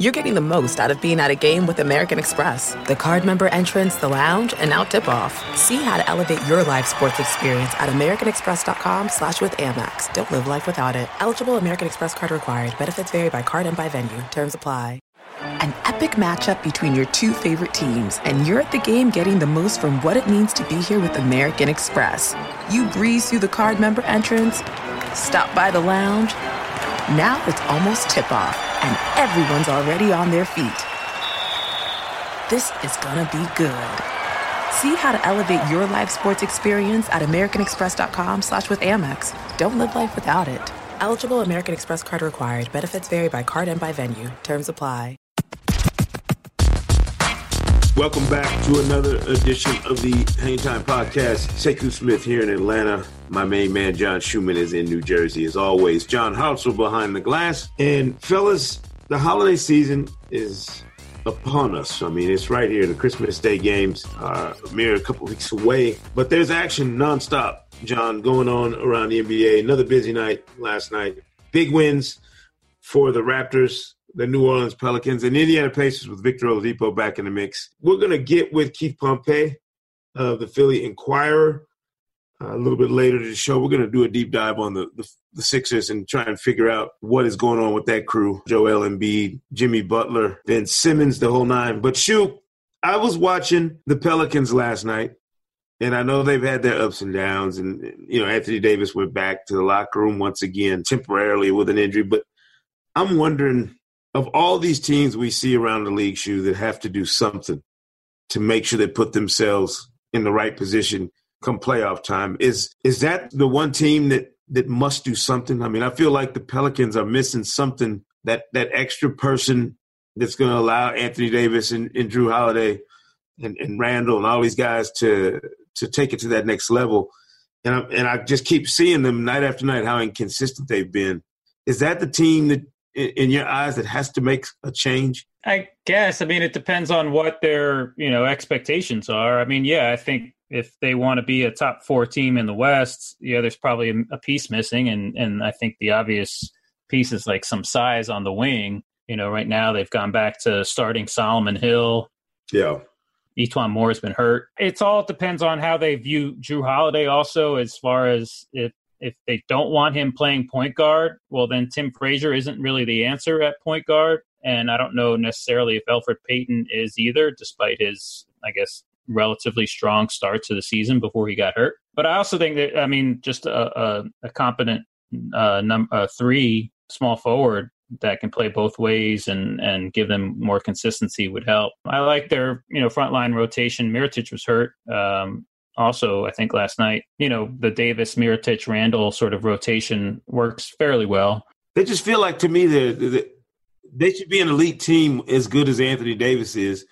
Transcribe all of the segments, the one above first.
you're getting the most out of being at a game with American Express. The card member entrance, the lounge, and now tip-off. See how to elevate your live sports experience at americanexpress.com slash with Amex. Don't live life without it. Eligible American Express card required. Benefits vary by card and by venue. Terms apply. An epic matchup between your two favorite teams, and you're at the game getting the most from what it means to be here with American Express. You breeze through the card member entrance, stop by the lounge. Now it's almost tip-off and everyone's already on their feet. This is gonna be good. See how to elevate your live sports experience at americanexpress.com slash with Amex. Don't live life without it. Eligible American Express card required. Benefits vary by card and by venue. Terms apply. Welcome back to another edition of the Hang Time Podcast. Sekou Smith here in Atlanta. My main man, John Schuhmann, is in New Jersey as always. John Hartzell behind the glass. And fellas, the holiday season is upon us. I mean, it's right here. The Christmas Day games are a mere couple weeks away, but there's action nonstop, John, going on around the NBA. Another busy night last night. Big wins for the Raptors the New Orleans Pelicans and Indiana Pacers with Victor Oladipo back in the mix. We're going to get with Keith Pompey of the Philly Inquirer uh, a little bit later in the show. We're going to do a deep dive on the, the, the Sixers and try and figure out what is going on with that crew. Joel Embiid, Jimmy Butler, Ben Simmons, the whole nine. But shoot, I was watching the Pelicans last night. And I know they've had their ups and downs, and you know Anthony Davis went back to the locker room once again temporarily with an injury. But I'm wondering of all these teams we see around the league, shoe that have to do something to make sure they put themselves in the right position come playoff time, is is that the one team that that must do something? I mean, I feel like the Pelicans are missing something that that extra person that's going to allow Anthony Davis and, and Jrue Holiday and, and Randle and all these guys to to take it to that next level. And I, and I just keep seeing them night after night how inconsistent they've been. Is that the team that in your eyes that has to make a change? I guess. I mean, it depends on what their you know expectations are. I mean, yeah, I think if they want to be a top four team in the West, yeah, there's probably a, a piece missing, and and I think the obvious piece is like some size on the wing. You know, right now they've gone back to starting Solomon Hill. Yeah. E'Twaun Moore has been hurt. It's all depends on how they view Jrue Holiday also as far as if if they don't want him playing point guard, well, then Tim Frazier isn't really the answer at point guard. And I don't know necessarily if Elfrid Payton is either, despite his, I guess, relatively strong start to the season before he got hurt. But I also think that, I mean, just a, a, a competent uh, number uh, three small forward that can play both ways and and give them more consistency would help. I like their you know frontline rotation. Mirotic was hurt. Um, also, I think last night, you know, the Davis, Mirotic, Randle sort of rotation works fairly well. They just feel like to me that they should be an elite team as good as Anthony Davis is.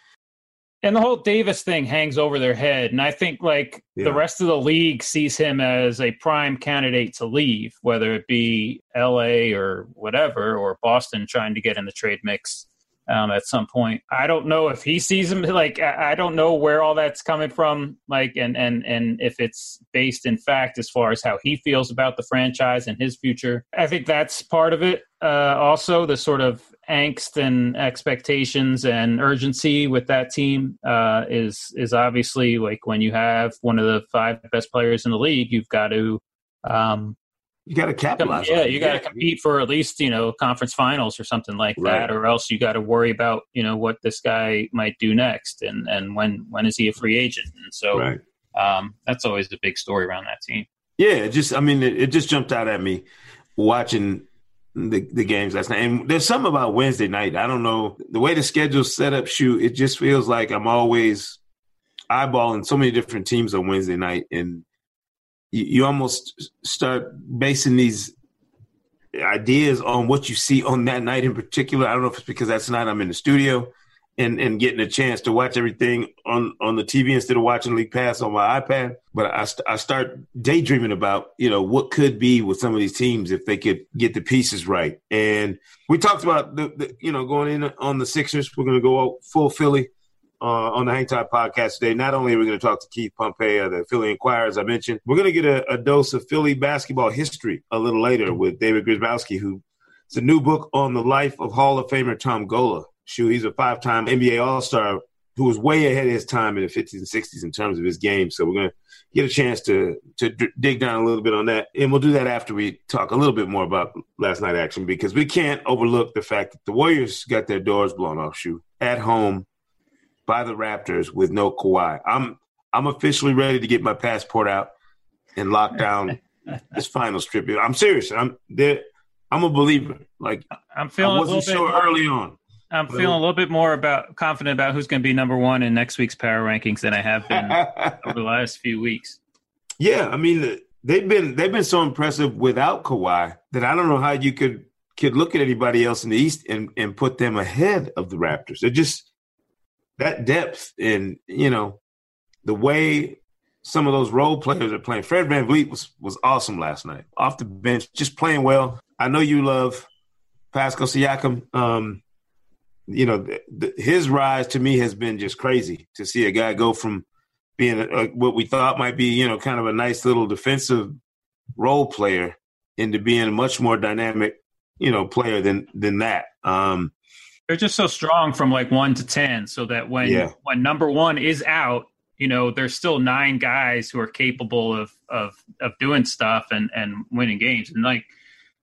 And the whole Davis thing hangs over their head. And I think like yeah. the rest of the league sees him as a prime candidate to leave, whether it be LA or whatever, or Boston trying to get in the trade mix um, at some point. I don't know if he sees him like I don't know where all that's coming from, like and and and if it's based in fact as far as how he feels about the franchise and his future. I think that's part of it. Uh, also, the sort of angst and expectations and urgency with that team uh, is is obviously like when you have one of the five best players in the league, you've got to um, you got to capitalize. Yeah, you got to compete for at least you know conference finals or something like right. that, or else you got to worry about you know what this guy might do next, and and when when is he a free agent? And so right. um, that's always the big story around that team. Yeah, just I mean, it, it just jumped out at me watching the, the games last night. And there's something about Wednesday night. I don't know the way the schedule's set up. Shoot, it just feels like I'm always eyeballing so many different teams on Wednesday night, and you, almost start basing these ideas on what you see on that night in particular. I don't know if it's because that's night I'm in the studio and, and getting a chance to watch everything on, on the TV instead of watching League Pass on my iPad. But I, I start daydreaming about, you know, what could be with some of these teams if they could get the pieces right. And we talked about, the, the you know, going in on the Sixers. We're going to go out full Philly uh, on the Hang Time podcast today. Not only are we going to talk to Keith Pompey of the Philly Inquirer, as I mentioned, we're going to get a, a, dose of Philly basketball history a little later with David Grzybowski, who it's a new book on the life of Hall of Famer Tom Gola. Shu. He's a five-time NBA All-Star who was way ahead of his time in the 50s and 60s in terms of his game. So we're going to get a chance to to d- dig down a little bit on that, and we'll do that after we talk a little bit more about last night action because we can't overlook the fact that the Warriors got their doors blown off. Shu at home by the Raptors with no Kawhi. I'm I'm officially ready to get my passport out and lock down this final strip. I'm serious. I'm there. I'm a believer. Like I'm feeling I wasn't sure more, early on. I'm feeling a little bit more about confident about who's going to be number one in next week's power rankings than I have been over the last few weeks. Yeah, I mean they've been they've been so impressive without Kawhi that I don't know how you could could look at anybody else in the East and and put them ahead of the Raptors. They're just that depth and you know the way some of those role players are playing. Fred VanVleet was was awesome last night off the bench, just playing well. I know you love Pascal Siakam. Um, you know, his rise to me has been just crazy to see a guy go from being a, a, what we thought might be, you know, kind of a nice little defensive role player into being a much more dynamic, you know, player than than that. Um, They're just so strong from like one to ten, so that when yeah. when number one is out, you know, there's still nine guys who are capable of of of doing stuff and and winning games, and like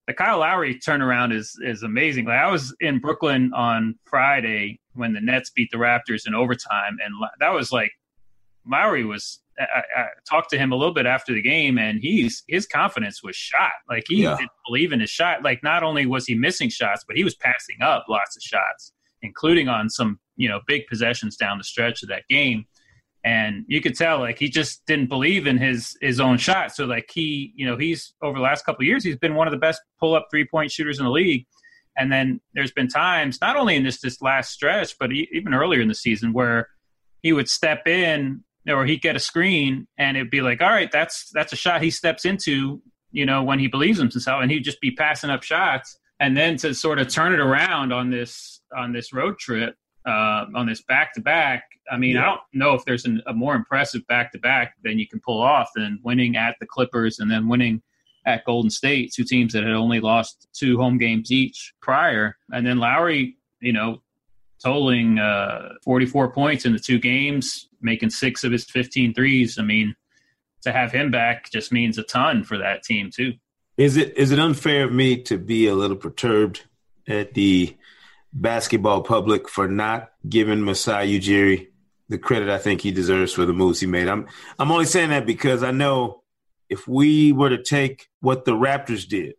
the Kyle Lowry turnaround is is amazing. Like I was in Brooklyn on Friday when the Nets beat the Raptors in overtime, and that was like Lowry was. I, I talked to him a little bit after the game, and he's his confidence was shot. Like he yeah. didn't believe in his shot. Like not only was he missing shots, but he was passing up lots of shots, including on some you know big possessions down the stretch of that game and you could tell like he just didn't believe in his his own shot so like he you know he's over the last couple years he's been one of the best pull up three point shooters in the league and then there's been times not only in this this last stretch but even earlier in the season where he would step in or he'd get a screen and it'd be like all right that's that's a shot he steps into you know when he believes in himself and he'd just be passing up shots and then to sort of turn it around on this on this road trip uh, on this back to back. I mean, yeah. I don't know if there's an, a more impressive back to back than you can pull off than winning at the Clippers and then winning at Golden State, two teams that had only lost two home games each prior. And then Lowry, you know, totaling uh, 44 points in the two games, making six of his 15 threes. I mean, to have him back just means a ton for that team too. Is it is it unfair of me to be a little perturbed at the basketball public for not giving Masai Ujiri the credit I think he deserves for the moves he made. I'm I'm only saying that because I know if we were to take what the Raptors did,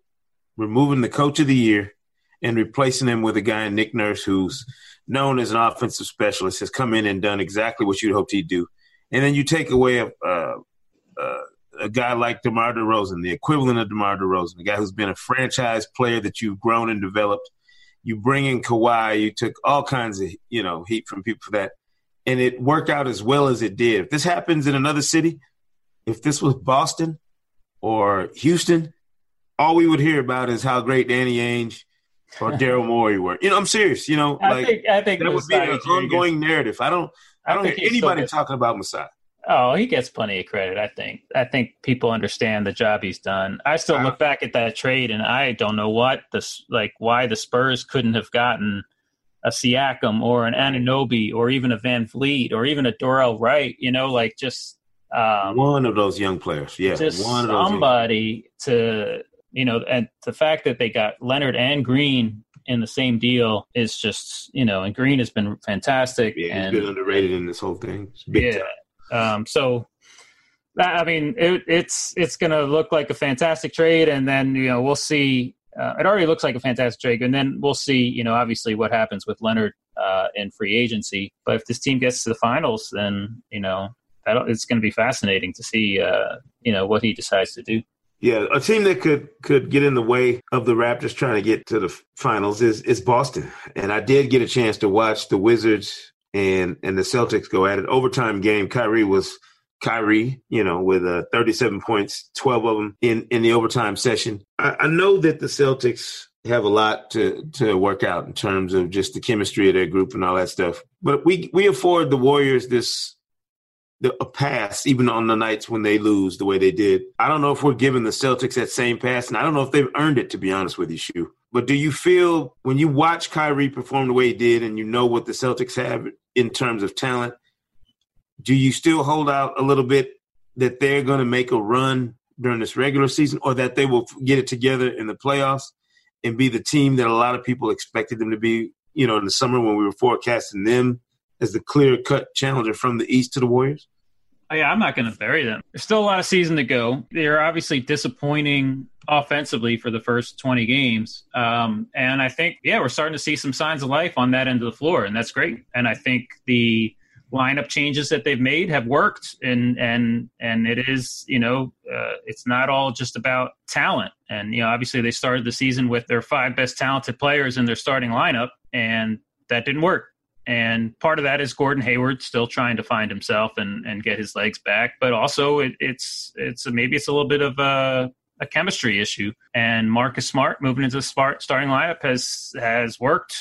removing the coach of the year and replacing him with a guy Nick Nurse who's known as an offensive specialist, has come in and done exactly what you'd hoped he'd do. And then you take away a, uh, a guy like DeMar DeRozan, the equivalent of DeMar DeRozan, a guy who's been a franchise player that you've grown and developed you bring in Kawhi, you took all kinds of you know heat from people for that, and it worked out as well as it did. If this happens in another city, if this was Boston or Houston, all we would hear about is how great Danny Ainge or Daryl Morey were. You know, I'm serious. You know, I like think, I think that would be an ongoing narrative. I don't, I don't hear anybody talking about Masai. Oh, he gets plenty of credit. I think. I think people understand the job he's done. I still look back at that trade, and I don't know what this like why the Spurs couldn't have gotten a Siakam or an Anunoby or even a VanVleet or even a Dorell Wright. You know, like just um, one of those young players. Yeah, just one of somebody to you know, and the fact that they got Leonard and Green in the same deal is just you know, and Green has been fantastic. Yeah, he's and, been underrated in this whole thing. yeah. Um, so, I mean, it, it's it's going to look like a fantastic trade, and then you know we'll see. Uh, it already looks like a fantastic trade, and then we'll see. You know, obviously what happens with Leonard uh, in free agency. But if this team gets to the finals, then you know that it's going to be fascinating to see. Uh, you know what he decides to do. Yeah, a team that could could get in the way of the Raptors trying to get to the finals is is Boston. And I did get a chance to watch the Wizards and and the Celtics go at it. Overtime game, Kyrie was Kyrie, you know, with uh, 37 points, 12 of them in in the overtime session. I, I know that the Celtics have a lot to to work out in terms of just the chemistry of their group and all that stuff. But we we afford the Warriors this the, a pass even on the nights when they lose the way they did. I don't know if we're giving the Celtics that same pass, and I don't know if they've earned it. To be honest with you, Shu. But do you feel when you watch Kyrie perform the way he did, and you know what the Celtics have in terms of talent, do you still hold out a little bit that they're going to make a run during this regular season, or that they will get it together in the playoffs and be the team that a lot of people expected them to be? You know, in the summer when we were forecasting them as the clear cut challenger from the East to the Warriors. Oh, yeah, I'm not going to bury them. There's still a lot of season to go. They're obviously disappointing offensively for the first 20 games. Um, and I think, yeah, we're starting to see some signs of life on that end of the floor, and that's great. And I think the lineup changes that they've made have worked and and and it is you know uh, it's not all just about talent and you know obviously they started the season with their five best talented players in their starting lineup and that didn't work and part of that is Gordon Hayward still trying to find himself and, and get his legs back, but also it, it's it's maybe it's a little bit of a, a chemistry issue. And Marcus Smart moving into the smart starting lineup has has worked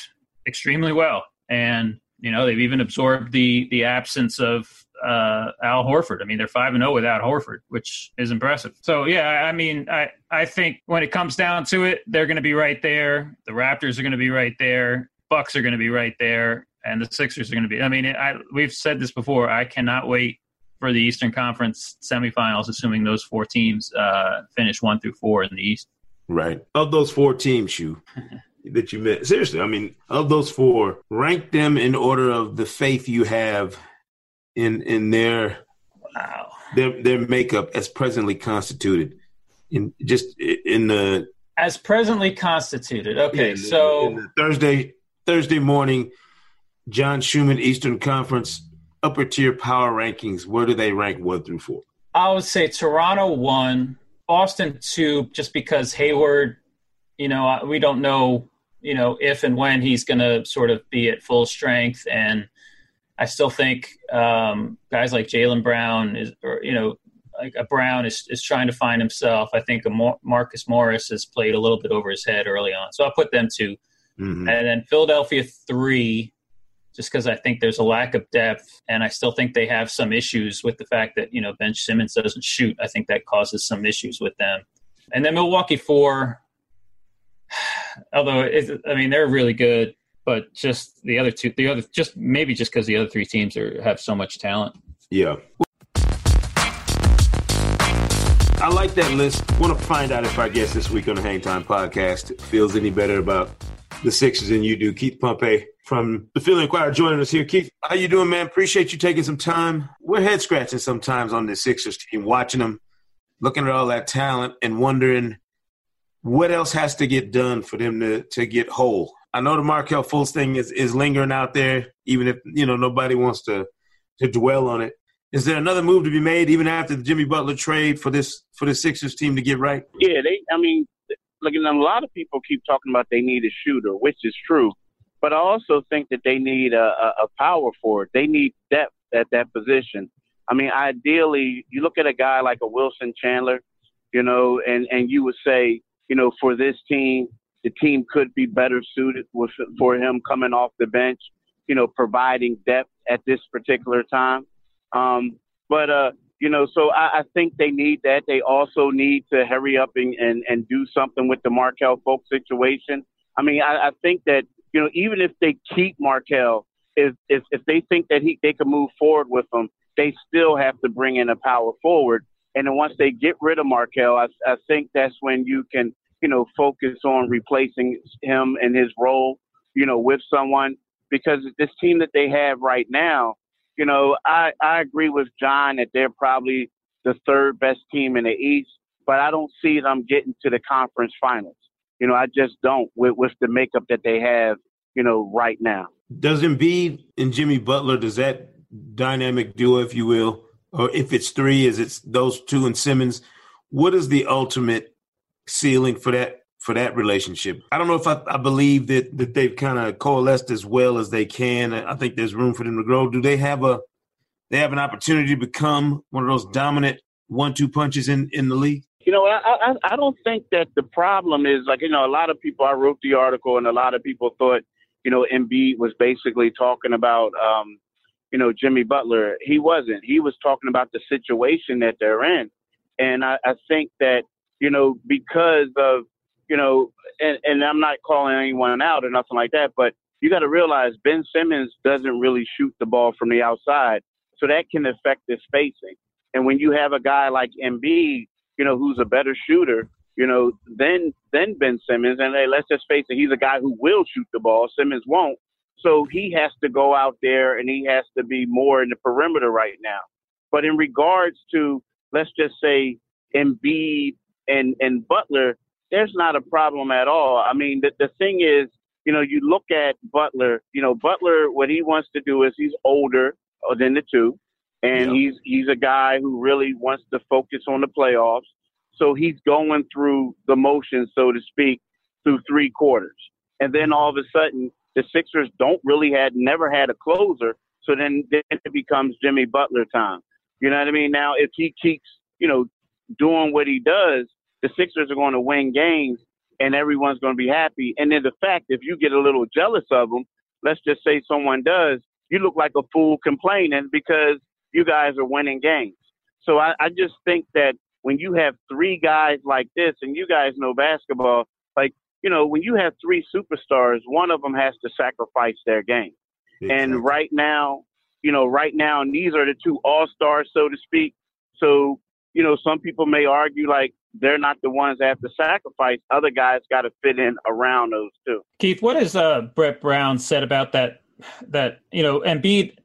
extremely well, and you know they've even absorbed the the absence of uh, Al Horford. I mean, they're five and zero oh without Horford, which is impressive. So yeah, I mean, I I think when it comes down to it, they're going to be right there. The Raptors are going to be right there. Bucks are going to be right there and the Sixers are going to be. I mean, I, we've said this before. I cannot wait for the Eastern Conference semifinals, assuming those four teams uh, finish one through four in the East. Right. Of those four teams, you that you met, seriously, I mean, of those four, rank them in order of the faith you have in in their wow. their their makeup as presently constituted. In just in the as presently constituted. Okay, yeah, so Thursday Thursday morning John Schuhmann Eastern Conference upper tier power rankings, where do they rank one through four? I would say Toronto one, Boston two, just because Hayward, you know, we don't know, you know, if and when he's going to sort of be at full strength. And I still think um, guys like Jaylen Brown is, or, you know, like a Brown is, is trying to find himself. I think a Marcus Morris has played a little bit over his head early on. So I'll put them 2 mm-hmm. And then Philadelphia three, just because I think there's a lack of depth, and I still think they have some issues with the fact that you know Ben Simmons doesn't shoot. I think that causes some issues with them. And then Milwaukee four, although it, I mean they're really good, but just the other two, the other just maybe just because the other three teams are have so much talent. Yeah. I like that list. Want to find out if our guest this week on the Hang Time podcast feels any better about the Sixers than you do. Keith Pompey from the Philly Inquirer joining us here. Keith, how you doing, man? Appreciate you taking some time. We're head scratching sometimes on the Sixers team, watching them, looking at all that talent, and wondering what else has to get done for them to to get whole. I know the Markelle Fultz thing is, is lingering out there, even if you know nobody wants to to dwell on it. Is there another move to be made even after the Jimmy Butler trade for this for the Sixers team to get right? Yeah, they. I mean, a lot of people keep talking about they need a shooter, which is true. But I also think that they need a, a, power forward. They need depth at that position. I mean, ideally, you look at a guy like a Wilson Chandler, you know, and, and you would say, you know, for this team, the team could be better suited with, for him coming off the bench, you know, providing depth at this particular time. Um, but, uh, you know, so I, I think they need that. They also need to hurry up and, and, and do something with the Markelle Fultz situation. I mean, I, I think that you know, even if they keep Markelle, if if, if they think that he they can move forward with him, they still have to bring in a power forward. And then once they get rid of Markelle, I, I think that's when you can, you know, focus on replacing him and his role, you know, with someone. Because this team that they have right now, you know, I, I agree with John that they're probably the third best team in the East, but I don't see them getting to the conference finals. You know, I just don't with, with the makeup that they have, you know, right now. Does Embiid and Jimmy Butler, does that dynamic duo, if you will, or if it's three, is it's those two and Simmons, what is the ultimate ceiling for that for that relationship? I don't know if I, I believe that that they've kind of coalesced as well as they can. I think there's room for them to grow. Do they have a they have an opportunity to become one of those dominant one-two punches in in the league? You know, I, I I don't think that the problem is like you know a lot of people. I wrote the article, and a lot of people thought you know Embiid was basically talking about um, you know Jimmy Butler. He wasn't. He was talking about the situation that they're in, and I, I think that you know because of you know, and, and I'm not calling anyone out or nothing like that, but you got to realize Ben Simmons doesn't really shoot the ball from the outside, so that can affect his spacing. And when you have a guy like Embiid, you know, who's a better shooter, you know, than than Ben Simmons, and hey, let's just face it, he's a guy who will shoot the ball. Simmons won't, so he has to go out there and he has to be more in the perimeter right now. But in regards to let's just say Embiid and and Butler, there's not a problem at all. I mean, the the thing is, you know, you look at Butler. You know, Butler, what he wants to do is he's older than the two, and he's he's a guy who really wants to focus on the playoffs. So he's going through the motions, so to speak, through three quarters, and then all of a sudden the Sixers don't really had never had a closer. So then, then it becomes Jimmy Butler time. You know what I mean? Now, if he keeps, you know, doing what he does, the Sixers are going to win games and everyone's going to be happy. And then the fact, if you get a little jealous of them, let's just say someone does, you look like a fool complaining because you guys are winning games. So I, I just think that when you have three guys like this, and you guys know basketball, like, you know, when you have three superstars, one of them has to sacrifice their game. Exactly. And right now, you know, right now, and these are the two all stars, so to speak. So, you know, some people may argue like they're not the ones that have to sacrifice. Other guys got to fit in around those two. Keith, what has uh, Brett Brown said about that? That you know, Embiid,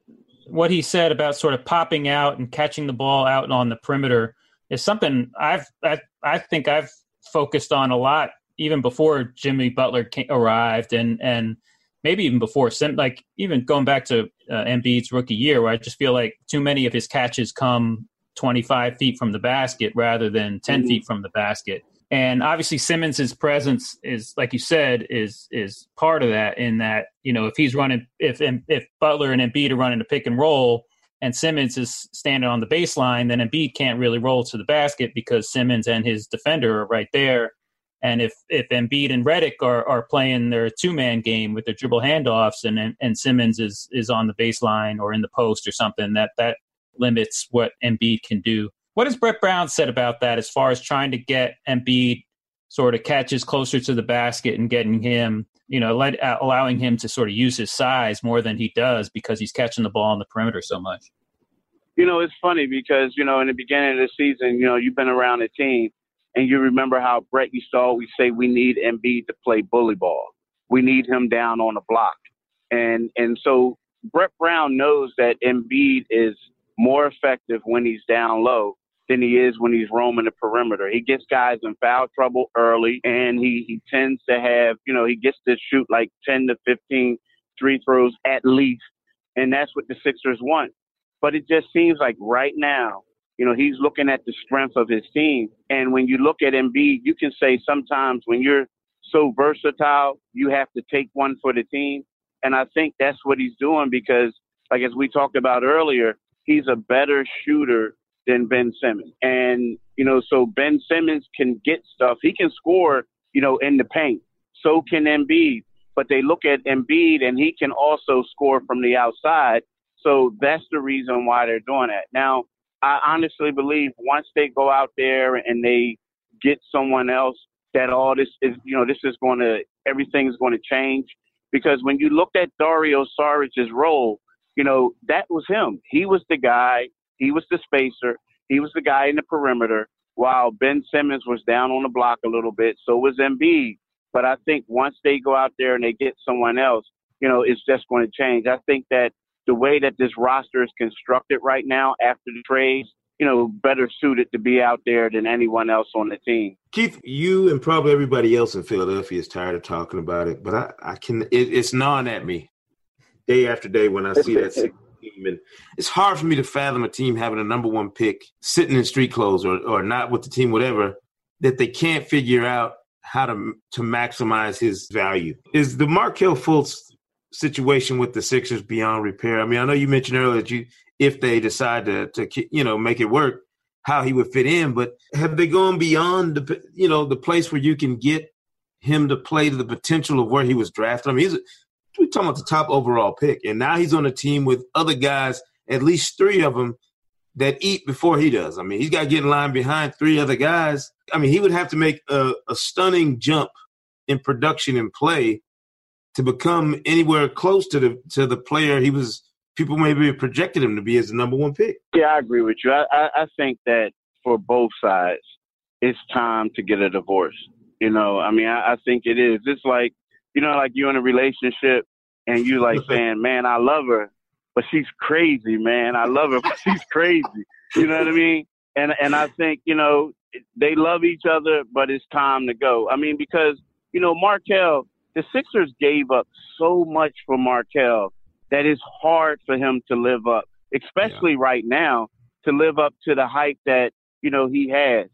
what he said about sort of popping out and catching the ball out on the perimeter is something I've I, I think I've focused on a lot even before Jimmy Butler came, arrived and and maybe even before, like even going back to uh, Embiid's rookie year, where I just feel like too many of his catches come 25 feet from the basket rather than 10 mm-hmm. feet from the basket. And obviously Simmons's presence is, like you said, is is part of that. In that, you know, if he's running, if if Butler and Embiid are running a pick and roll, and Simmons is standing on the baseline, then Embiid can't really roll to the basket because Simmons and his defender are right there. And if if Embiid and Redick are, are playing their two man game with their dribble handoffs, and and Simmons is is on the baseline or in the post or something, that that limits what Embiid can do. What has Brett Brown said about that as far as trying to get Embiid sort of catches closer to the basket and getting him, you know, let, uh, allowing him to sort of use his size more than he does because he's catching the ball on the perimeter so much? You know, it's funny because, you know, in the beginning of the season, you know, you've been around the team and you remember how Brett used to always say we need Embiid to play bully ball. We need him down on the block. And and so Brett Brown knows that Embiid is more effective when he's down low than he is when he's roaming the perimeter. He gets guys in foul trouble early and he, he tends to have, you know, he gets to shoot like 10 to 15 three throws at least. And that's what the Sixers want. But it just seems like right now, you know, he's looking at the strength of his team. And when you look at Embiid, you can say sometimes when you're so versatile, you have to take one for the team. And I think that's what he's doing because, like as we talked about earlier, he's a better shooter than Ben Simmons. And, you know, so Ben Simmons can get stuff. He can score, you know, in the paint. So can Embiid. But they look at Embiid and he can also score from the outside. So that's the reason why they're doing that. Now, I honestly believe once they go out there and they get someone else, that all this is, you know, this is going to, everything's going to change. Because when you looked at Dario Saric's role, you know, that was him. He was the guy, he was the spacer, he was the guy in the perimeter, while Ben Simmons was down on the block a little bit. So was Embiid. But I think once they go out there and they get someone else, you know, it's just going to change. I think that the way that this roster is constructed right now after the trades, you know, better suited to be out there than anyone else on the team. Keith, you and probably everybody else in Philadelphia is tired of talking about it, but I, I can, it, it's gnawing at me day after day when I see that team. And it's hard for me to fathom a team having a number one pick sitting in street clothes or, or not with the team, whatever, that they can't figure out how to to maximize his value. Is the Markelle Fultz situation with the Sixers beyond repair? I mean, I know you mentioned earlier that you, if they decide to, to you know, make it work, how he would fit in, but have they gone beyond the, you know, the place where you can get him to play to the potential of where he was drafted? I mean, he's we're talking about the top overall pick, and now he's on a team with other guys, at least three of them that eat before he does. I mean, he's got to get in line behind three other guys. I mean, he would have to make a, a stunning jump in production and play to become anywhere close to the to the player he was. People maybe projected him to be as the number one pick. Yeah, I agree with you. I, I, I think that for both sides, it's time to get a divorce. You know, I mean, I, I think it is. It's like, you know, like you're in a relationship and you like saying, "Man, I love her," but she's crazy, man. I love her, but she's crazy. You know what I mean? And and I think you know they love each other, but it's time to go. I mean, because you know Markelle, the Sixers gave up so much for Markelle that it's hard for him to live up, especially yeah. right now, to live up to the hype that you know he has.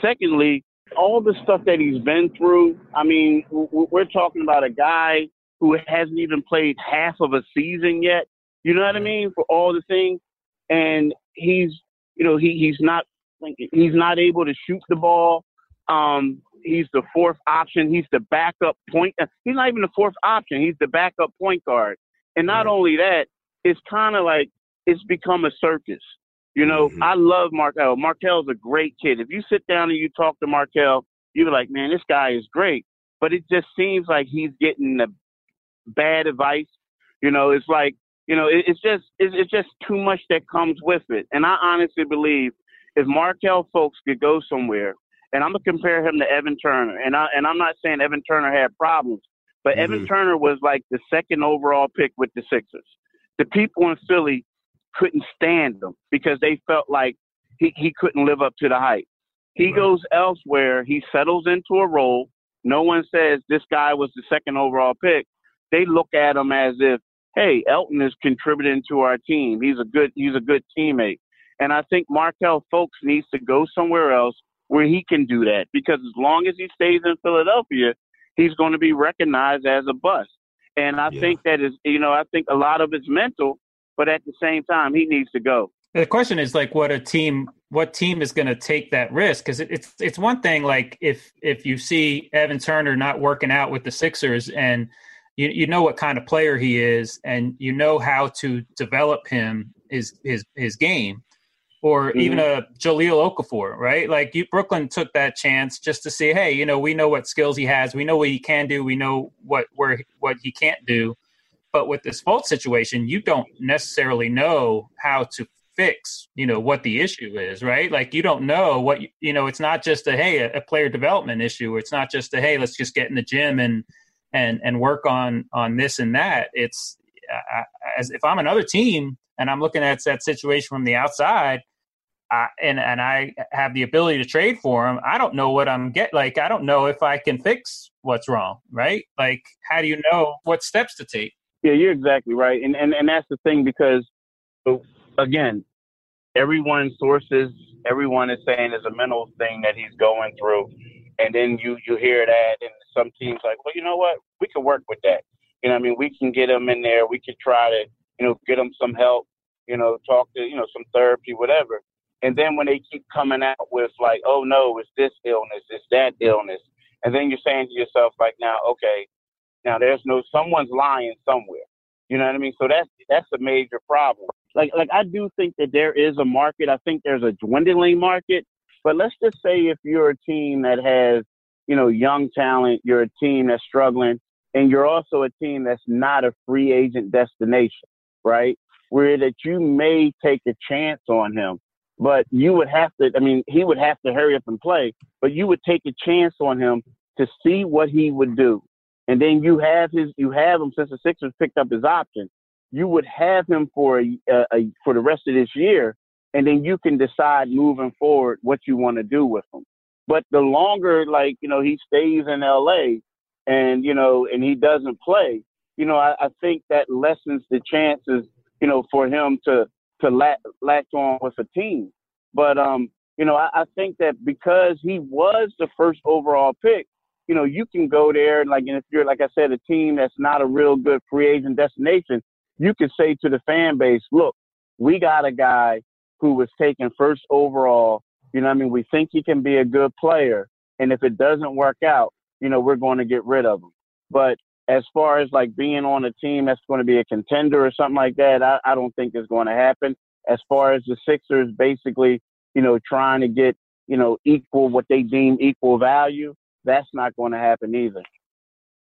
Secondly, all the stuff that he's been through. I mean, we're talking about a guy who hasn't even played half of a season yet. You know what I mean? For all the things, and he's, you know, he he's not he's not able to shoot the ball. Um, he's the fourth option. He's the backup point. Uh, he's not even the fourth option. He's the backup point guard. And not only that, it's kind of like it's become a circus. You know, mm-hmm. I love Markelle. Markelle's a great kid. If you sit down and you talk to Markelle, you're like, man, this guy is great. But it just seems like he's getting the bad advice. You know, it's like, you know, it, it's just it's, it's just too much that comes with it. And I honestly believe if Markelle Fultz could go somewhere, and I'm gonna compare him to Evan Turner, and I and I'm not saying Evan Turner had problems, but mm-hmm. Evan Turner was like the second overall pick with the Sixers. The people in Philly couldn't stand him because they felt like he, he couldn't live up to the hype. He right. goes elsewhere. He settles into a role. No one says this guy was the second overall pick. They look at him as if, hey, Elton is contributing to our team. He's a good he's a good teammate. And I think Markelle Fultz needs to go somewhere else where he can do that because as long as he stays in Philadelphia, he's going to be recognized as a bust. And I yeah. think that is, you know, I think a lot of it's mental but at the same time, he needs to go. The question is like, what a team, what team is going to take that risk? Because it, it's it's one thing like if if you see Evan Turner not working out with the Sixers and you you know what kind of player he is and you know how to develop him his his his game or mm-hmm. even a Jahlil Okafor, right? Like you, Brooklyn took that chance just to see, hey, you know, we know what skills he has, we know what he can do, we know what where what he can't do, but with this Fultz situation, you don't necessarily know how to fix, you know, what the issue is, right? Like you don't know what you know. It's not just a hey, a, a player development issue. It's not just a hey, let's just get in the gym and and and work on on this and that. It's as if I'm another team and I'm looking at that situation from the outside. Uh, and and I have the ability to trade for him. I don't know what I'm get like. I don't know if I can fix what's wrong, right? Like, how do you know what steps to take? Yeah, you're exactly right, and and and that's the thing because, again, everyone's sources, everyone is saying it's a mental thing that he's going through, and then you you hear that, and some teams like, well, you know what, we can work with that. You know, I mean, we can get him in there. We can try to, you know, get him some help. You know, talk to, you know, some therapy, whatever. And then when they keep coming out with like, oh no, it's this illness, it's that illness, and then you're saying to yourself like, now, okay, now there's no someone's lying somewhere. You know what I mean? So that's that's a major problem. Like like I do think that there is a market. I think there's a dwindling market. But let's just say if you're a team that has, you know, young talent, you're a team that's struggling, and you're also a team that's not a free agent destination, right? Where that you may take a chance on him, but you would have to I mean, he would have to hurry up and play, but you would take a chance on him to see what he would do and then you have his you have him since the Sixers picked up his option. You would have him for a, a, a for the rest of this year, and then you can decide moving forward what you want to do with him. But the longer like you know he stays in LA, and you know and he doesn't play, you know I, I think that lessens the chances you know for him to to latch, latch on with a team. But um you know I, I think that because he was the first overall pick, you know, you can go there and like, and if you're, like I said, a team that's not a real good free agent destination, you can say to the fan base, look, we got a guy who was taken first overall. You know, I mean, we think he can be a good player. And if it doesn't work out, you know, we're going to get rid of him. But as far as like being on a team that's going to be a contender or something like that, I, I don't think it's going to happen. as far as the Sixers basically, you know, trying to get, you know, equal what they deem equal value, that's not going to happen either.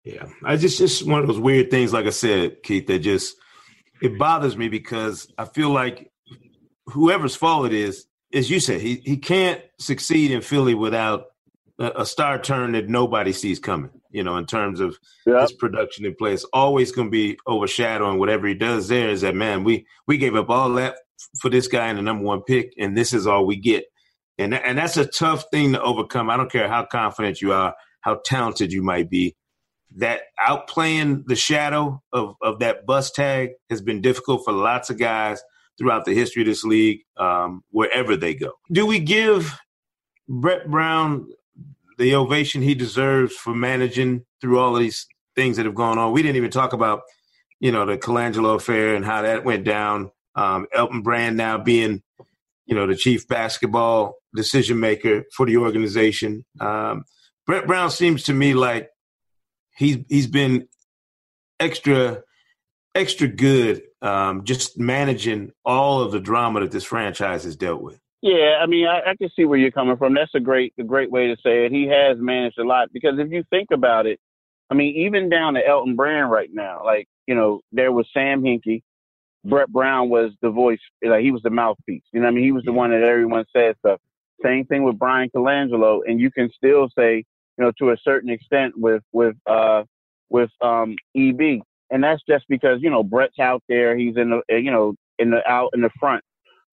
Yeah, I just just one of those weird things. Like I said, Keith, that just it bothers me because I feel like whoever's fault it is, as you said, he he can't succeed in Philly without a, a star turn that nobody sees coming. You know, in terms of yep. his production in play, it's always going to be overshadowing whatever he does. There is that man. We we gave up all that for this guy in the number one pick, and this is all we get. And and that's a tough thing to overcome. I don't care how confident you are, how talented you might be that outplaying the shadow of, of that bus tag has been difficult for lots of guys throughout the history of this league, um, wherever they go. Do we give Brett Brown the ovation he deserves for managing through all of these things that have gone on? We didn't even talk about, you know, the Colangelo affair and how that went down. Um, Elton Brand now being, you know, the chief basketball decision maker for the organization. Um, Brett Brown seems to me like he's he's been extra extra good um, just managing all of the drama that this franchise has dealt with. Yeah, I mean, I, I can see where you're coming from. That's a great a great way to say it. He has managed a lot because if you think about it, I mean, even down to Elton Brand right now, like you know, there was Sam Hinkie. Brett Brown was the voice, like he was the mouthpiece. You know, I mean, he was the one that everyone said stuff. Same thing with Bryan Colangelo, and you can still say you know, to a certain extent with with uh, with um, EB, and that's just because you know Brett's out there, he's in the uh, you know in the out in the front.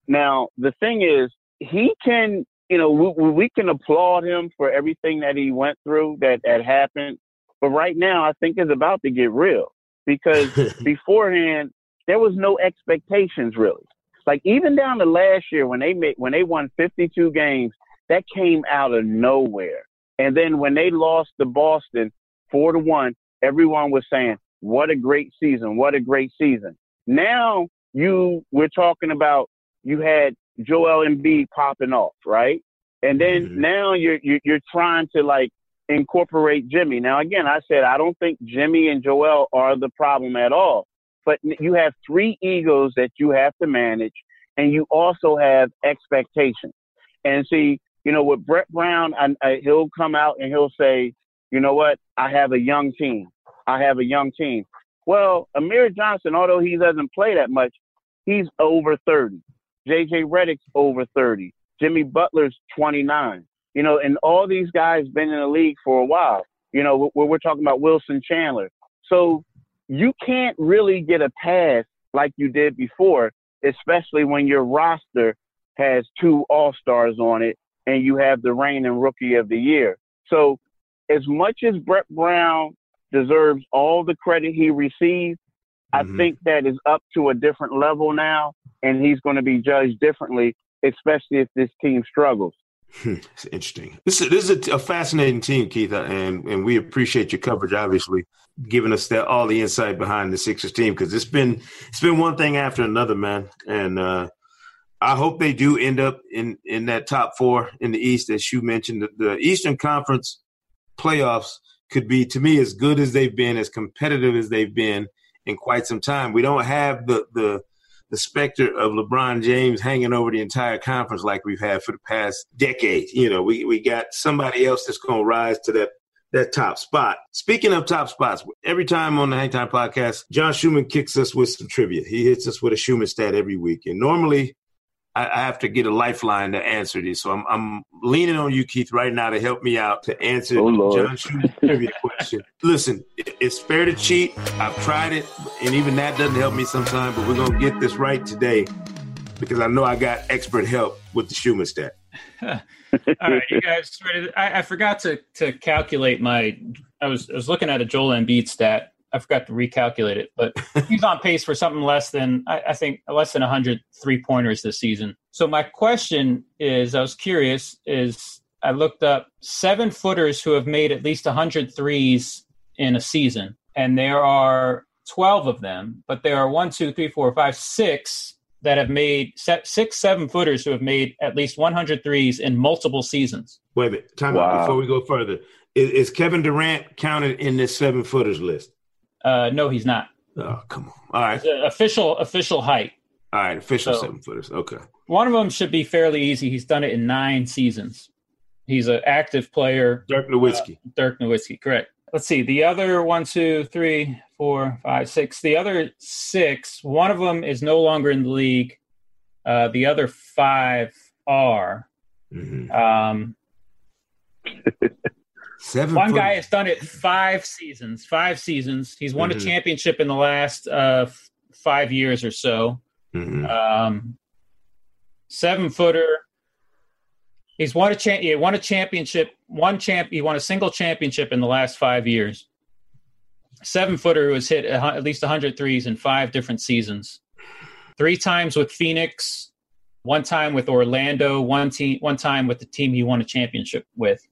Now the thing is, he can you know we, we can applaud him for everything that he went through that that happened, but right now I think it's about to get real because beforehand there was no expectations really. Like even down to last year when they made when they won 52 games, that came out of nowhere. And then when they lost to Boston four to one, everyone was saying, "What a great season! What a great season!" Now you we're talking about you had Joel Embiid popping off, right? And then mm-hmm. now you're, you're you're trying to like incorporate Jimmy. Now again, I said I don't think Jimmy and Joel are the problem at all, but you have three egos that you have to manage, and you also have expectations. And see, you know, with Brett Brown, I, I, he'll come out and he'll say, you know what, I have a young team. I have a young team. Well, Amir Johnson, although he doesn't play that much, he's over 30. JJ Redick's over 30. Jimmy Butler's 29. You know, and all these guys been in the league for a while. You know, we're, we're talking about Wilson Chandler. So you can't really get a pass like you did before, especially when your roster has two All Stars on it and you have the reigning rookie of the year. So, as much as Brett Brown deserves all the credit he received, mm-hmm. I think that is up to a different level now, and he's going to be judged differently, especially if this team struggles. It's interesting. This is, this is a, a, fascinating team, Keith, and and we appreciate your coverage. Obviously, giving us that all the insight behind the Sixers team because it's been it's been one thing after another, man. And uh, I hope they do end up in in that top four in the East, as you mentioned. The, the, Eastern Conference playoffs could be, to me, as good as they've been, as competitive as they've been in quite some time. We don't have the the the specter of LeBron James hanging over the entire conference like we've had for the past decade. You know, we we got somebody else that's going to rise to that that top spot. Speaking of top spots, every time on the Hang Time podcast, John Schuhmann kicks us with some trivia. He hits us with a Schuhmann stat every week. And normally I, I have to get a lifeline to answer these. So I'm, I'm leaning on you, Keith, right now to help me out to answer oh, John Schuhmann's trivia question. Listen, it's fair to cheat. I've tried it, and even that doesn't help me sometimes. But we're gonna get this right today because I know I got expert help with the Schuhmann stat. All right, you guys ready? I, I, forgot to to calculate my. I was I was looking at a Joel Embiid stat I forgot to recalculate it, but he's on pace for something less than I, I think less than 100 three pointers this season. So my question is, I was curious, is I looked up seven footers who have made at least 100 threes in a season, and there are 12 of them, but there are one, two, three, four, five, six that have made six, seven footers who have made at least 100 threes in multiple seasons. Wait a minute, time wow. out before we go further. Is, is Kevin Durant counted in this seven footers list? Uh, no, he's not. Oh, come on. All right. Official official height. All right, official So- seven footers. Okay. One of them should be fairly easy. He's done it in nine seasons. He's an active player. Dirk Nowitzki. Dirk Nowitzki, correct. Let's see. The other one, two, three, four, five, six. The other six, one of them is no longer in the league. Uh, the other five are. Mhm. Um, Seven. one guy has done it five seasons. Five seasons. He's won Mhm. a championship in the last uh, f- five years or so. Mhm. Um, seven footer. He's won a cha- he won a championship. One champ. He won a single championship in the last five years. Seven footer who has hit a, at least 100 threes in five different seasons. Three times with Phoenix, one time with Orlando, one team, one time with the team he won a championship with.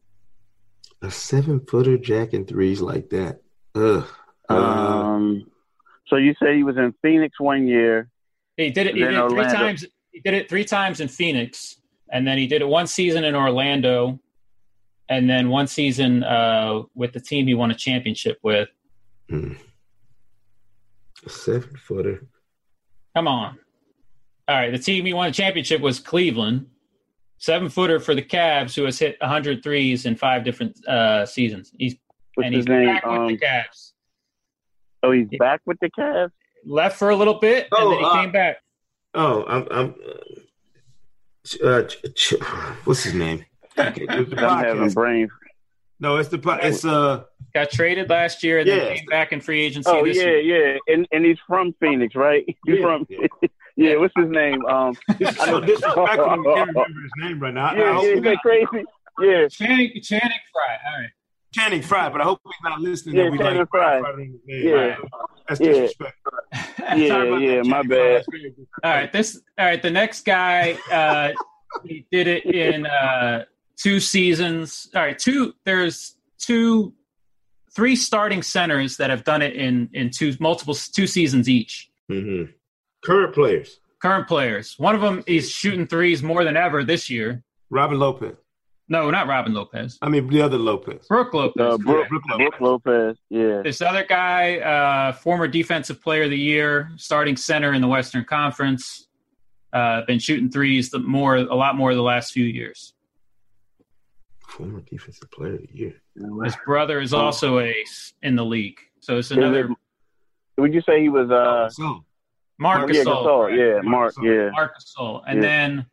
A seven footer jacking threes like that. Ugh. Uh, Um, so you said he was in Phoenix one year. He did it. He did it three times. He did it three times in Phoenix, and then he did it one season in Orlando, and then one season uh, with the team he won a championship with. hmm. A seven footer. Come on. All right, the team he won a championship was Cleveland. Seven footer for the Cavs, who has hit 100 threes in five different uh, seasons. He's What's and his he's name? back Um, with the Cavs. oh, he's back with the Cavs. Left for a little bit, and Oh, then he uh, came back. Oh, I'm. I'm uh, ch- ch- what's his name? Okay, it was the I'm having brain. No, it's the it's uh Got traded last year, and Yeah. then came back in free agency Oh this yeah, year. yeah, and and he's from Phoenix, right? He's Yeah. from. Yeah, what's his name? Um, this is so disrespectful. I can't remember his name right now. I- I yeah, hope yeah, is that not- crazy? Yeah, Channing, Channing Frye. All right. Channing Frye, but I hope he's not listening. Yeah, we Channing like Frye. Frye. Yeah. that's Yeah. disrespectful. Yeah, about yeah. that, My bad. That's very disrespectful. All right, this all right. The next guy, uh, he did it in uh, two seasons. All right, two. There's two, three starting centers that have done it in in two multiple two seasons each. Mhm. Current players: Current players. One of them is shooting threes more than ever this year. Robin Lopez. No, not Robin Lopez. I mean the other Lopez. Brooke Lopez. Uh, Brooke, Brooke Lopez. Brooke Lopez. Yeah. This other guy, uh, former defensive player of the year, starting center in the Western Conference, uh, been shooting threes the more, a lot more the last few years. Former defensive player of the year. His brother is also a in the league, so it's another Would you say he was? Uh, so Marcus yeah, Gasol. Gasol. Yeah, Marc. Gasol. Yeah. Marcus Gasol. And Yeah. then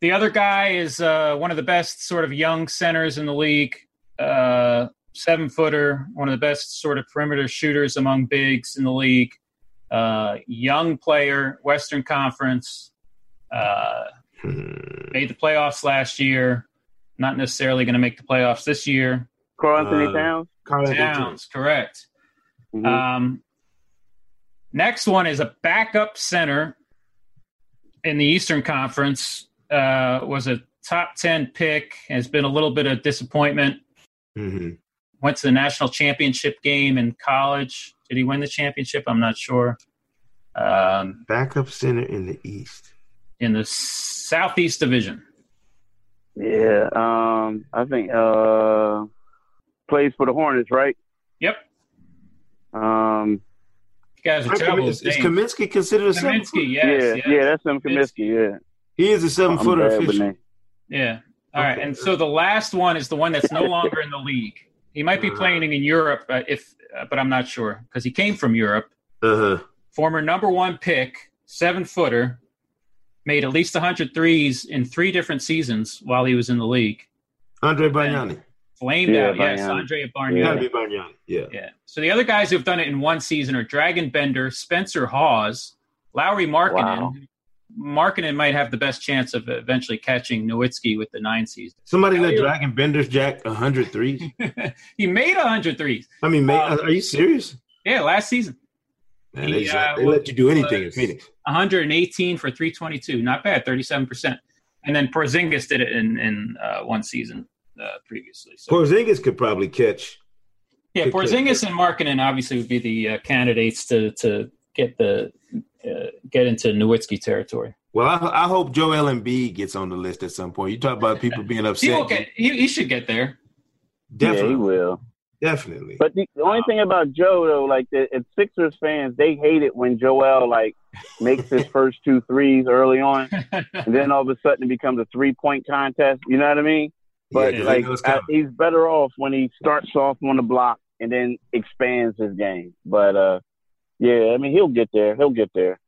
the other guy is uh, one of the best sort of young centers in the league, uh, seven footer, one of the best sort of perimeter shooters among bigs in the league. Uh, young player, Western Conference, uh, Hmm. made the playoffs last year. Not necessarily going to make the playoffs this year. Karl-Anthony Uh, Towns. Karl Towns. Towns, correct. Mhm. Um, next one is a backup center in the Eastern Conference. Uh, was a top ten pick. Has been a little bit of disappointment. Mhm. Went to the national championship game in college. Did he win the championship? I'm not sure. Um, Backup center in the East. in the Southeast Division. yeah. Um, I think uh, plays for the Hornets, right? Yep, Um, you guys are terrible. Is, is. Kaminsky considered a seven? Kaminsky, yeah, yes, yes. yeah. That's him, Kaminsky. Yeah. He is a seven footer bad with official. Yeah. All right. Okay. And so the last one is the one that's no longer in the league. He might be Uh-huh. playing in Europe, uh, if, uh, but I'm not sure because he came from Europe. Uh huh. Former number one pick, seven footer, made at least 100 threes in three different seasons while he was in the league. Andre Bargnani. Flamed Yeah, out, yes, Bargnani. Andre Yeah. Bargnani. Gotta Bargnani. Yeah. Yeah. So the other guys who've done it in one season are Dragan Bender, Spencer Hawes, Lauri Markkanen. Wow. Markkanen might have the best chance of eventually catching Nowitzki with the nine season. Somebody let Dragan Benders jack hundred threes. he made 100 threes. I mean, mate, Uh, are you serious? Yeah, last season. Man, they, he, jack- uh, they let you do anything in was- Phoenix. 118 for 322. Not bad, 37%. And then Porzingis did it in, in uh, one season uh, previously. So, Porzingis could probably catch. yeah, could- Porzingis and Markkanen obviously would be the uh, candidates to, to get the uh, get into Nowitzki territory. Well, I, I hope Joel Embiid gets on the list at some point. You talk about people being upset. will get, he, he should get there. Yeah, he Definitely. will. Definitely. But the, the only thing about Joe though, like the if Sixers fans, they hate it when Joel like makes his first two threes early on, and then all of a sudden it becomes a three point contest. You know what I mean? But Yeah, like it was I, he's better off when he starts off on the block and then expands his game. But uh, yeah, I mean he'll get there. He'll get there.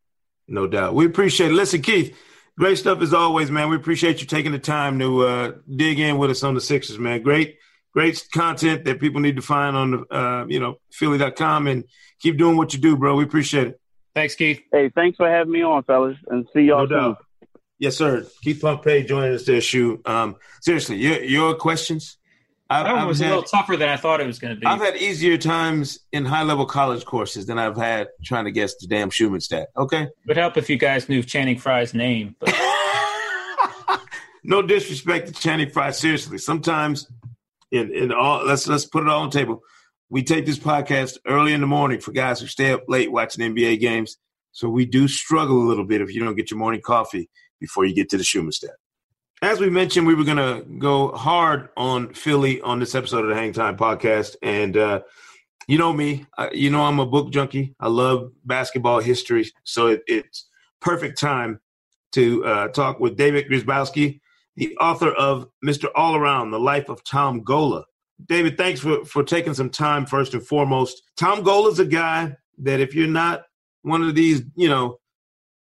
No doubt. We appreciate it. Listen, Keith, great stuff as always, man. We appreciate you taking the time to uh, dig in with us on the Sixers, man. Great, great content that people need to find on the, uh, you know, Philly.com and keep doing what you do, bro. We appreciate it. Thanks, Keith. Hey, thanks for having me on, fellas, and see y'all No soon. doubt. Yes, sir. Keith Pompey joining us there, shoot. Um, seriously, your, your questions? I've, That one was a little tougher than I thought it was going to be. I've had easier times in high level college courses than I've had trying to guess the damn Schuhmann stat. Okay. Would help if you guys knew Channing Frye's name. But no disrespect to Channing Frye. Seriously, sometimes in in all let's let's put it all on the table. We take this podcast early in the morning for guys who stay up late watching NBA games. So we do struggle a little bit if you don't get your morning coffee before you get to the Schuhmann stat. As we mentioned, we were going to go hard on Philly on this episode of the Hang Time podcast. And uh, you know me, I, you know I'm a book junkie. I love basketball history. So it, it's perfect time to uh, talk with David Grzybowski, the author of Mr. All Around, The Life of Tom Gola. David, thanks for, for taking some time first and foremost. Tom Gola's a guy that if you're not one of these, you know,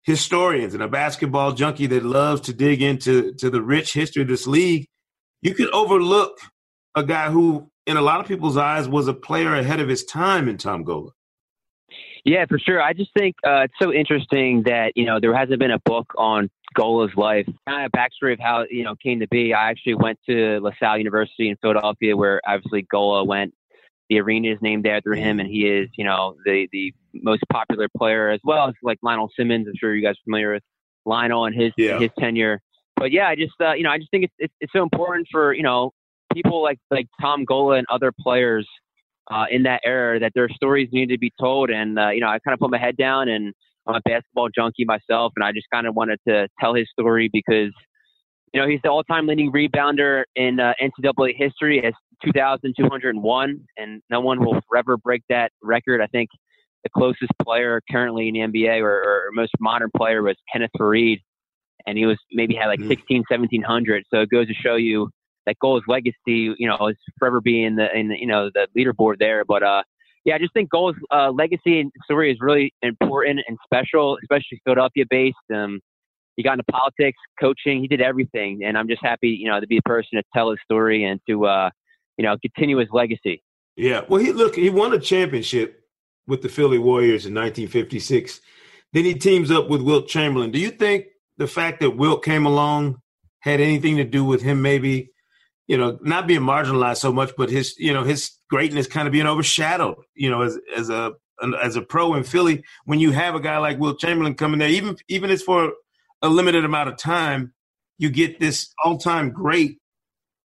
historians and a basketball junkie that loves to dig into to the rich history of this league, you could overlook a guy who, in a lot of people's eyes, was a player ahead of his time in Tom Gola. Yeah, for sure. I just think uh, it's so interesting that you know there hasn't been a book on Gola's life. Kind of backstory of how you know came to be. I actually went to LaSalle University in Philadelphia, where obviously Gola went. The arena is named after him, and he is you know the the most popular player as well as like Lionel Simmons. I'm sure you guys are familiar with Lionel and his Yeah. his tenure. But yeah, I just uh, you know I just think it's, it's it's so important for you know people like like Tom Gola and other players uh, in that era that their stories need to be told. And, uh, you know, I kind of put my head down and I'm a basketball junkie myself. And I just kind of wanted to tell his story because, you know, he's the all time leading rebounder in uh, NCAA history as 2,201. And no one will forever break that record. I think the closest player currently in the NBA or, or most modern player was Kenneth Faried. And he was maybe had like Mm. 16, 1700. So it goes to show you that Gola's legacy, you know, is forever being in the in the, you know the leaderboard there. But uh, yeah, I just think Gola's uh, legacy and story is really important and special, especially Philadelphia based. Um, he got into politics, coaching, he did everything, and I'm just happy, you know, to be the person to tell his story and to uh, you know continue his legacy. Yeah. Well, he look, he won a championship with the Philly Warriors in 1956. Then he teams up with Wilt Chamberlain. Do you think the fact that Wilt came along had anything to do with him maybe, you know, not being marginalized so much, but his, you know, his greatness kind of being overshadowed, you know, as as a as a pro in Philly when you have a guy like Wilt Chamberlain coming there, even even if it's for a limited amount of time, you get this all-time great,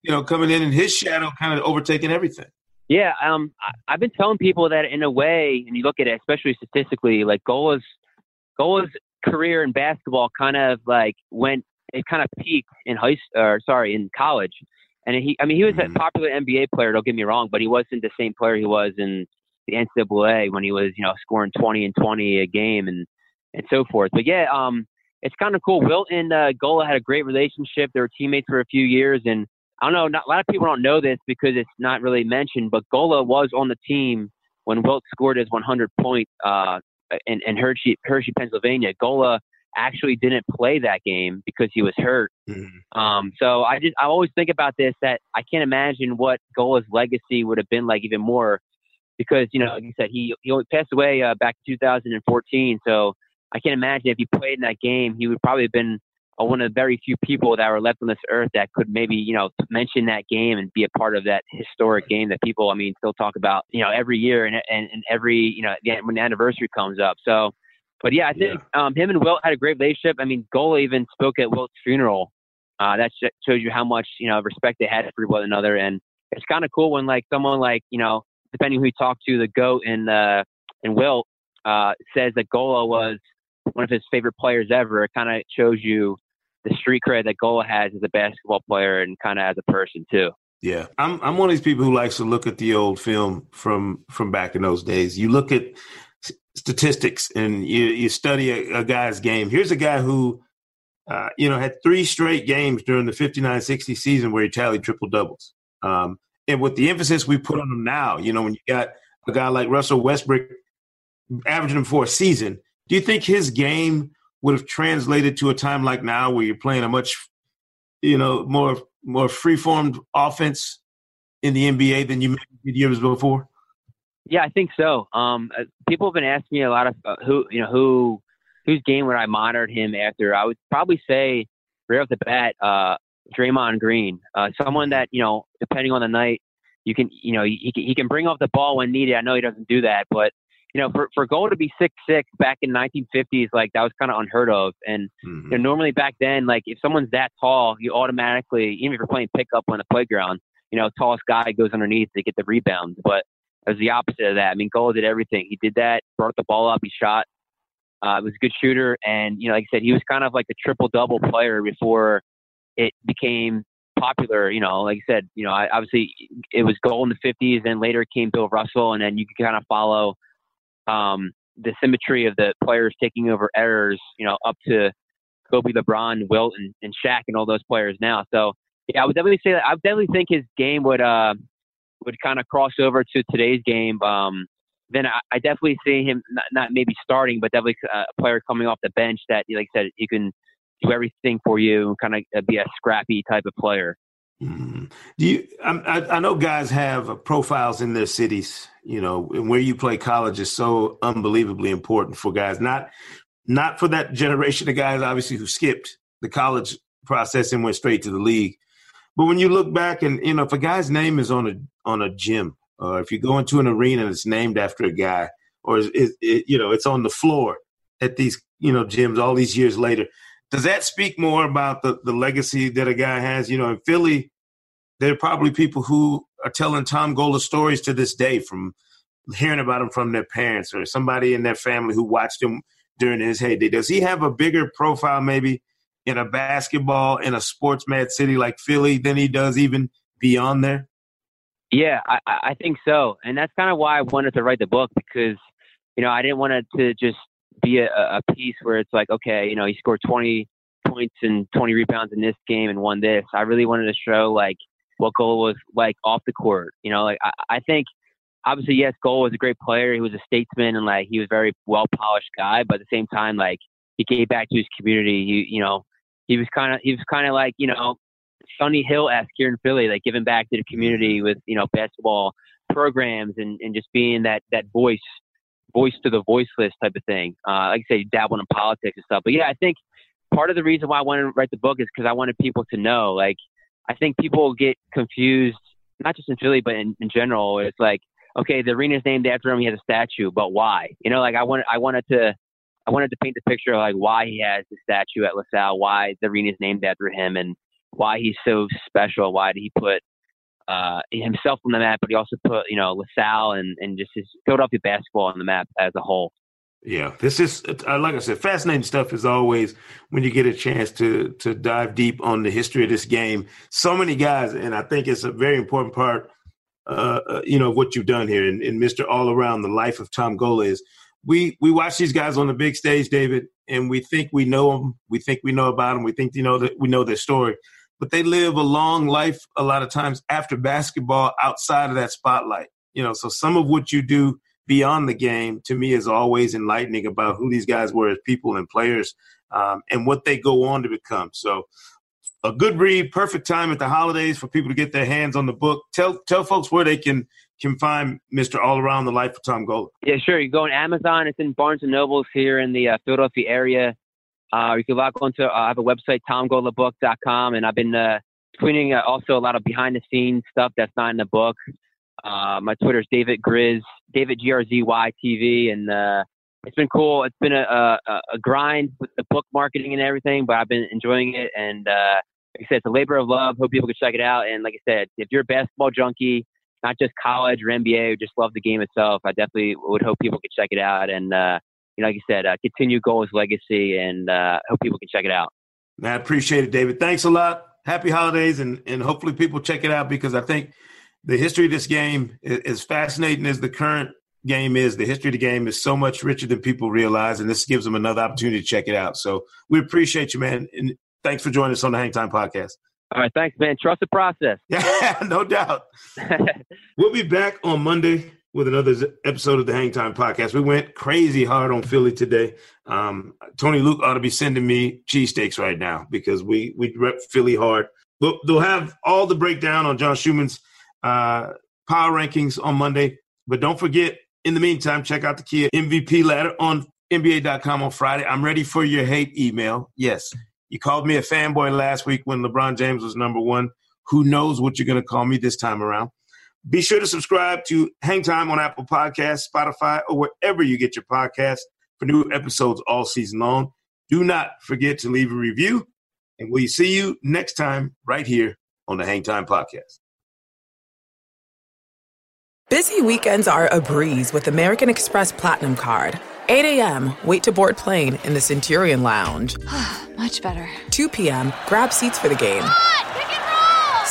you know, coming in and his shadow kind of overtaking everything. Yeah, um, I've been telling people that in a way, and you look at it, especially statistically, like Gola's Gola's career in basketball kind of like went, it kind of peaked in high, or sorry, in college. And he, I mean, he was a popular NBA player. Don't get me wrong, but he wasn't the same player he was in the NCAA when he was, you know, scoring 20 and 20 a game and and so forth. But yeah, um, it's kind of cool. Wilt and uh, Gola had a great relationship. They were teammates for a few years, and I don't know. Not, a lot of people don't know this because it's not really mentioned. But Gola was on the team when Wilt scored his 100 point uh, in, in Hershey, Hershey, Pennsylvania. Gola actually didn't play that game because he was hurt. Um, so I just I always think about this that I can't imagine what Gola's legacy would have been like even more because you know like you said he he only passed away uh, back in 2014. So I can't imagine if he played in that game he would probably have been uh, one of the very few people that were left on this earth that could maybe you know mention that game and be a part of that historic game that people I mean still talk about you know every year and and, and every you know the- when the anniversary comes up. So. But yeah, I think um, him and Wilt had a great relationship. I mean, Gola even spoke at Wilt's funeral. Uh, that shows you how much you know respect they had for one another, and it's kind of cool when like someone like you know, depending who you talk to, the goat and uh, and Wilt uh, says that Gola was one of his favorite players ever. It kind of shows you the street cred that Gola has as a basketball player and kind of as a person too. Yeah, I'm I'm one of these people who likes to look at the old film from from back in those days. You look at statistics and you you study a, a guy's game. Here's a guy who, uh, you know, had three straight games during the 59-60 season where he tallied triple doubles. Um, and with the emphasis we put on him now, you know, when you got a guy like Russell Westbrook averaging him for a season, do you think his game would have translated to a time like now where you're playing a much, you know, more more free-formed offense in the NBA than you did years before? Yeah, I think so. Um, uh, people have been asking me a lot of uh, who, you know, who, whose game would I monitor him after? I would probably say right off the bat, uh, Draymond Green, uh, someone that you know, depending on the night, you can, you know, he, he can bring off the ball when needed. I know he doesn't do that, but you know, for for Gola to be six six back in 1950s, like that was kind of unheard of. And mm-hmm. you know, normally back then, like if someone's that tall, you automatically, even if you're playing pickup on the playground, you know, tallest guy goes underneath to get the rebound. But it was the opposite of that. I mean, Gola did everything. He did that, brought the ball up, he shot. Uh, was a good shooter, and you know, like I said, he was kind of like the triple double player before it became popular. You know, like I said, you know, I, obviously it was Gola in the 50s, and later came Bill Russell, and then you could kind of follow um, the symmetry of the players taking over errors, you know, up to Kobe, LeBron, Wilt, and, and Shaq, and all those players now. So yeah, I would definitely say that. I definitely think his game would uh, would kind of cross over to today's game. Um, then I, I definitely see him not, not maybe starting, but definitely uh, a player coming off the bench that, like I said, he can do everything for you kind of uh, be a scrappy type of player. Mm-hmm. Do you? I, I know guys have profiles in their cities, you know, and where you play college is so unbelievably important for guys. Not not for that generation of guys, obviously, who skipped the college process and went straight to the league. But when you look back and you know, if a guy's name is on a on a gym, or if you go into an arena and it's named after a guy, or it, it, you know, it's on the floor at these you know gyms all these years later, does that speak more about the the legacy that a guy has? You know, in Philly, there are probably people who are telling Tom Gola stories to this day from hearing about him from their parents or somebody in their family who watched him during his heyday. Does he have a bigger profile maybe in a basketball in a sports mad city like Philly than he does even beyond there? Yeah, I, I think so, and that's kind of why I wanted to write the book because you know I didn't want to just be a, a piece where it's like okay, you know, he scored 20 points and 20 rebounds in this game and won this. I really wanted to show like what Gola was like off the court. You know, like I, I think obviously yes, Gola was a great player. He was a statesman and like he was a very well polished guy, but at the same time, like he gave back to his community. He, you know, he was kind of he was kind of like you know Sonny Hill esque here in Philly, like giving back to the community with you know basketball programs and and just being that that voice voice to the voiceless type of thing. Uh, like I say, dabbling in politics and stuff. But yeah, I think part of the reason why I wanted to write the book is because I wanted people to know. Like, I think people get confused, not just in Philly, but in, in general. It's like, okay, the arena's named after him. He has a statue, but why? You know, like I wanted, I wanted to, I wanted to paint the picture of like why he has the statue at LaSalle, why the arena's named after him, and why he's so special. Why did he put uh, himself on the map, but he also put you know LaSalle and and just his Philadelphia basketball on the map as a whole. Yeah, this is uh, like I said, fascinating stuff is always when you get a chance to to dive deep on the history of this game. So many guys, and I think it's a very important part, uh, uh you know, of what you've done here. And, and Mr. All Around, the life of Tom Gola is we we watch these guys on the big stage, David, and we think we know them, we think we know about them, we think you know that we know their story, but they live a long life a lot of times after basketball, outside of that spotlight. You know, so some of what you do beyond the game to me is always enlightening about who these guys were as people and players um, and what they go on to become. So a good read, perfect time at the holidays for people to get their hands on the book. Tell tell folks where they can can find Mr. All Around the Life of Tom Gola. Yeah, sure. You go on Amazon. It's in Barnes and Nobles here in the uh, Philadelphia area. Uh, you can log on to uh, I have a website tomgolabook.com, and I've been uh, tweeting uh, also a lot of behind the scenes stuff that's not in the book. Uh, my Twitter is David Grizz, David G R Z Y TV, and uh, it's been cool. It's been a, a, a, grind with the book marketing and everything, but I've been enjoying it. And like I said, it's a labor of love. Hope people can check it out. And like I said, if you're a basketball junkie, not just college or NBA, or just love the game itself, I definitely would hope people could check it out. And uh, you know, like you said, uh, continue Gola's legacy, and uh, hope people can check it out. I appreciate it, David. Thanks a lot. happy holidays, and and hopefully people check it out because I think the history of this game, is as fascinating as the current game is, the history of the game is so much richer than people realize, and this gives them another opportunity to check it out. So we appreciate you, man, and thanks for joining us on the Hang Time Podcast. All right, thanks, man. Trust the process. Yeah, no doubt. we'll be back on Monday with another episode of the Hang Time Podcast. We went crazy hard on Philly today. Um, Tony Luke ought to be sending me cheesesteaks right now because we we rep Philly hard. They'll, they'll have all the breakdown on John Schuhmann's uh, power rankings on Monday. But don't forget, in the meantime, check out the Kia MVP ladder on NBA.com on Friday. I'm ready for your hate email. Yes, you called me a fanboy last week when LeBron James was number one. Who knows what you're going to call me this time around? Be sure to subscribe to Hang Time on Apple Podcasts, Spotify, or wherever you get your podcasts for new episodes all season long. Do not forget to leave a review, and we'll see you next time right here on the Hang Time Podcast. Busy weekends are a breeze with American Express Platinum Card. 8 a.m., wait to board plane in the Centurion Lounge. Much better. 2 p.m., grab seats for the game.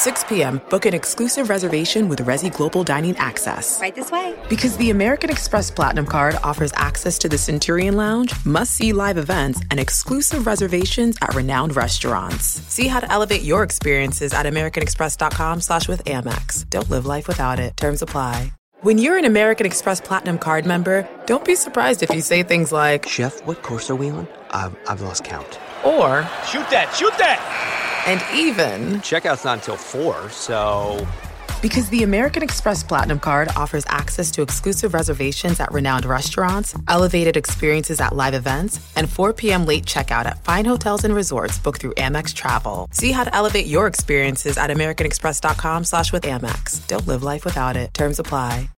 6 p.m., book an exclusive reservation with Resy Global Dining Access. Right this way. Because the American Express Platinum Card offers access to the Centurion Lounge, must see live events, and exclusive reservations at renowned restaurants. See how to elevate your experiences at AmericanExpress.com slash with Amex. Don't live life without it. Terms apply. When you're an American Express Platinum Card member, don't be surprised if you say things like, Chef, what course are we on? I've, I've lost count. Or, Shoot that, shoot that! And even, Checkout's not until 4, so. Because the American Express Platinum Card offers access to exclusive reservations at renowned restaurants, elevated experiences at live events, and 4 p.m. late checkout at fine hotels and resorts booked through Amex Travel. See how to elevate your experiences at americanexpress.com slash with Amex. Don't live life without it. Terms apply.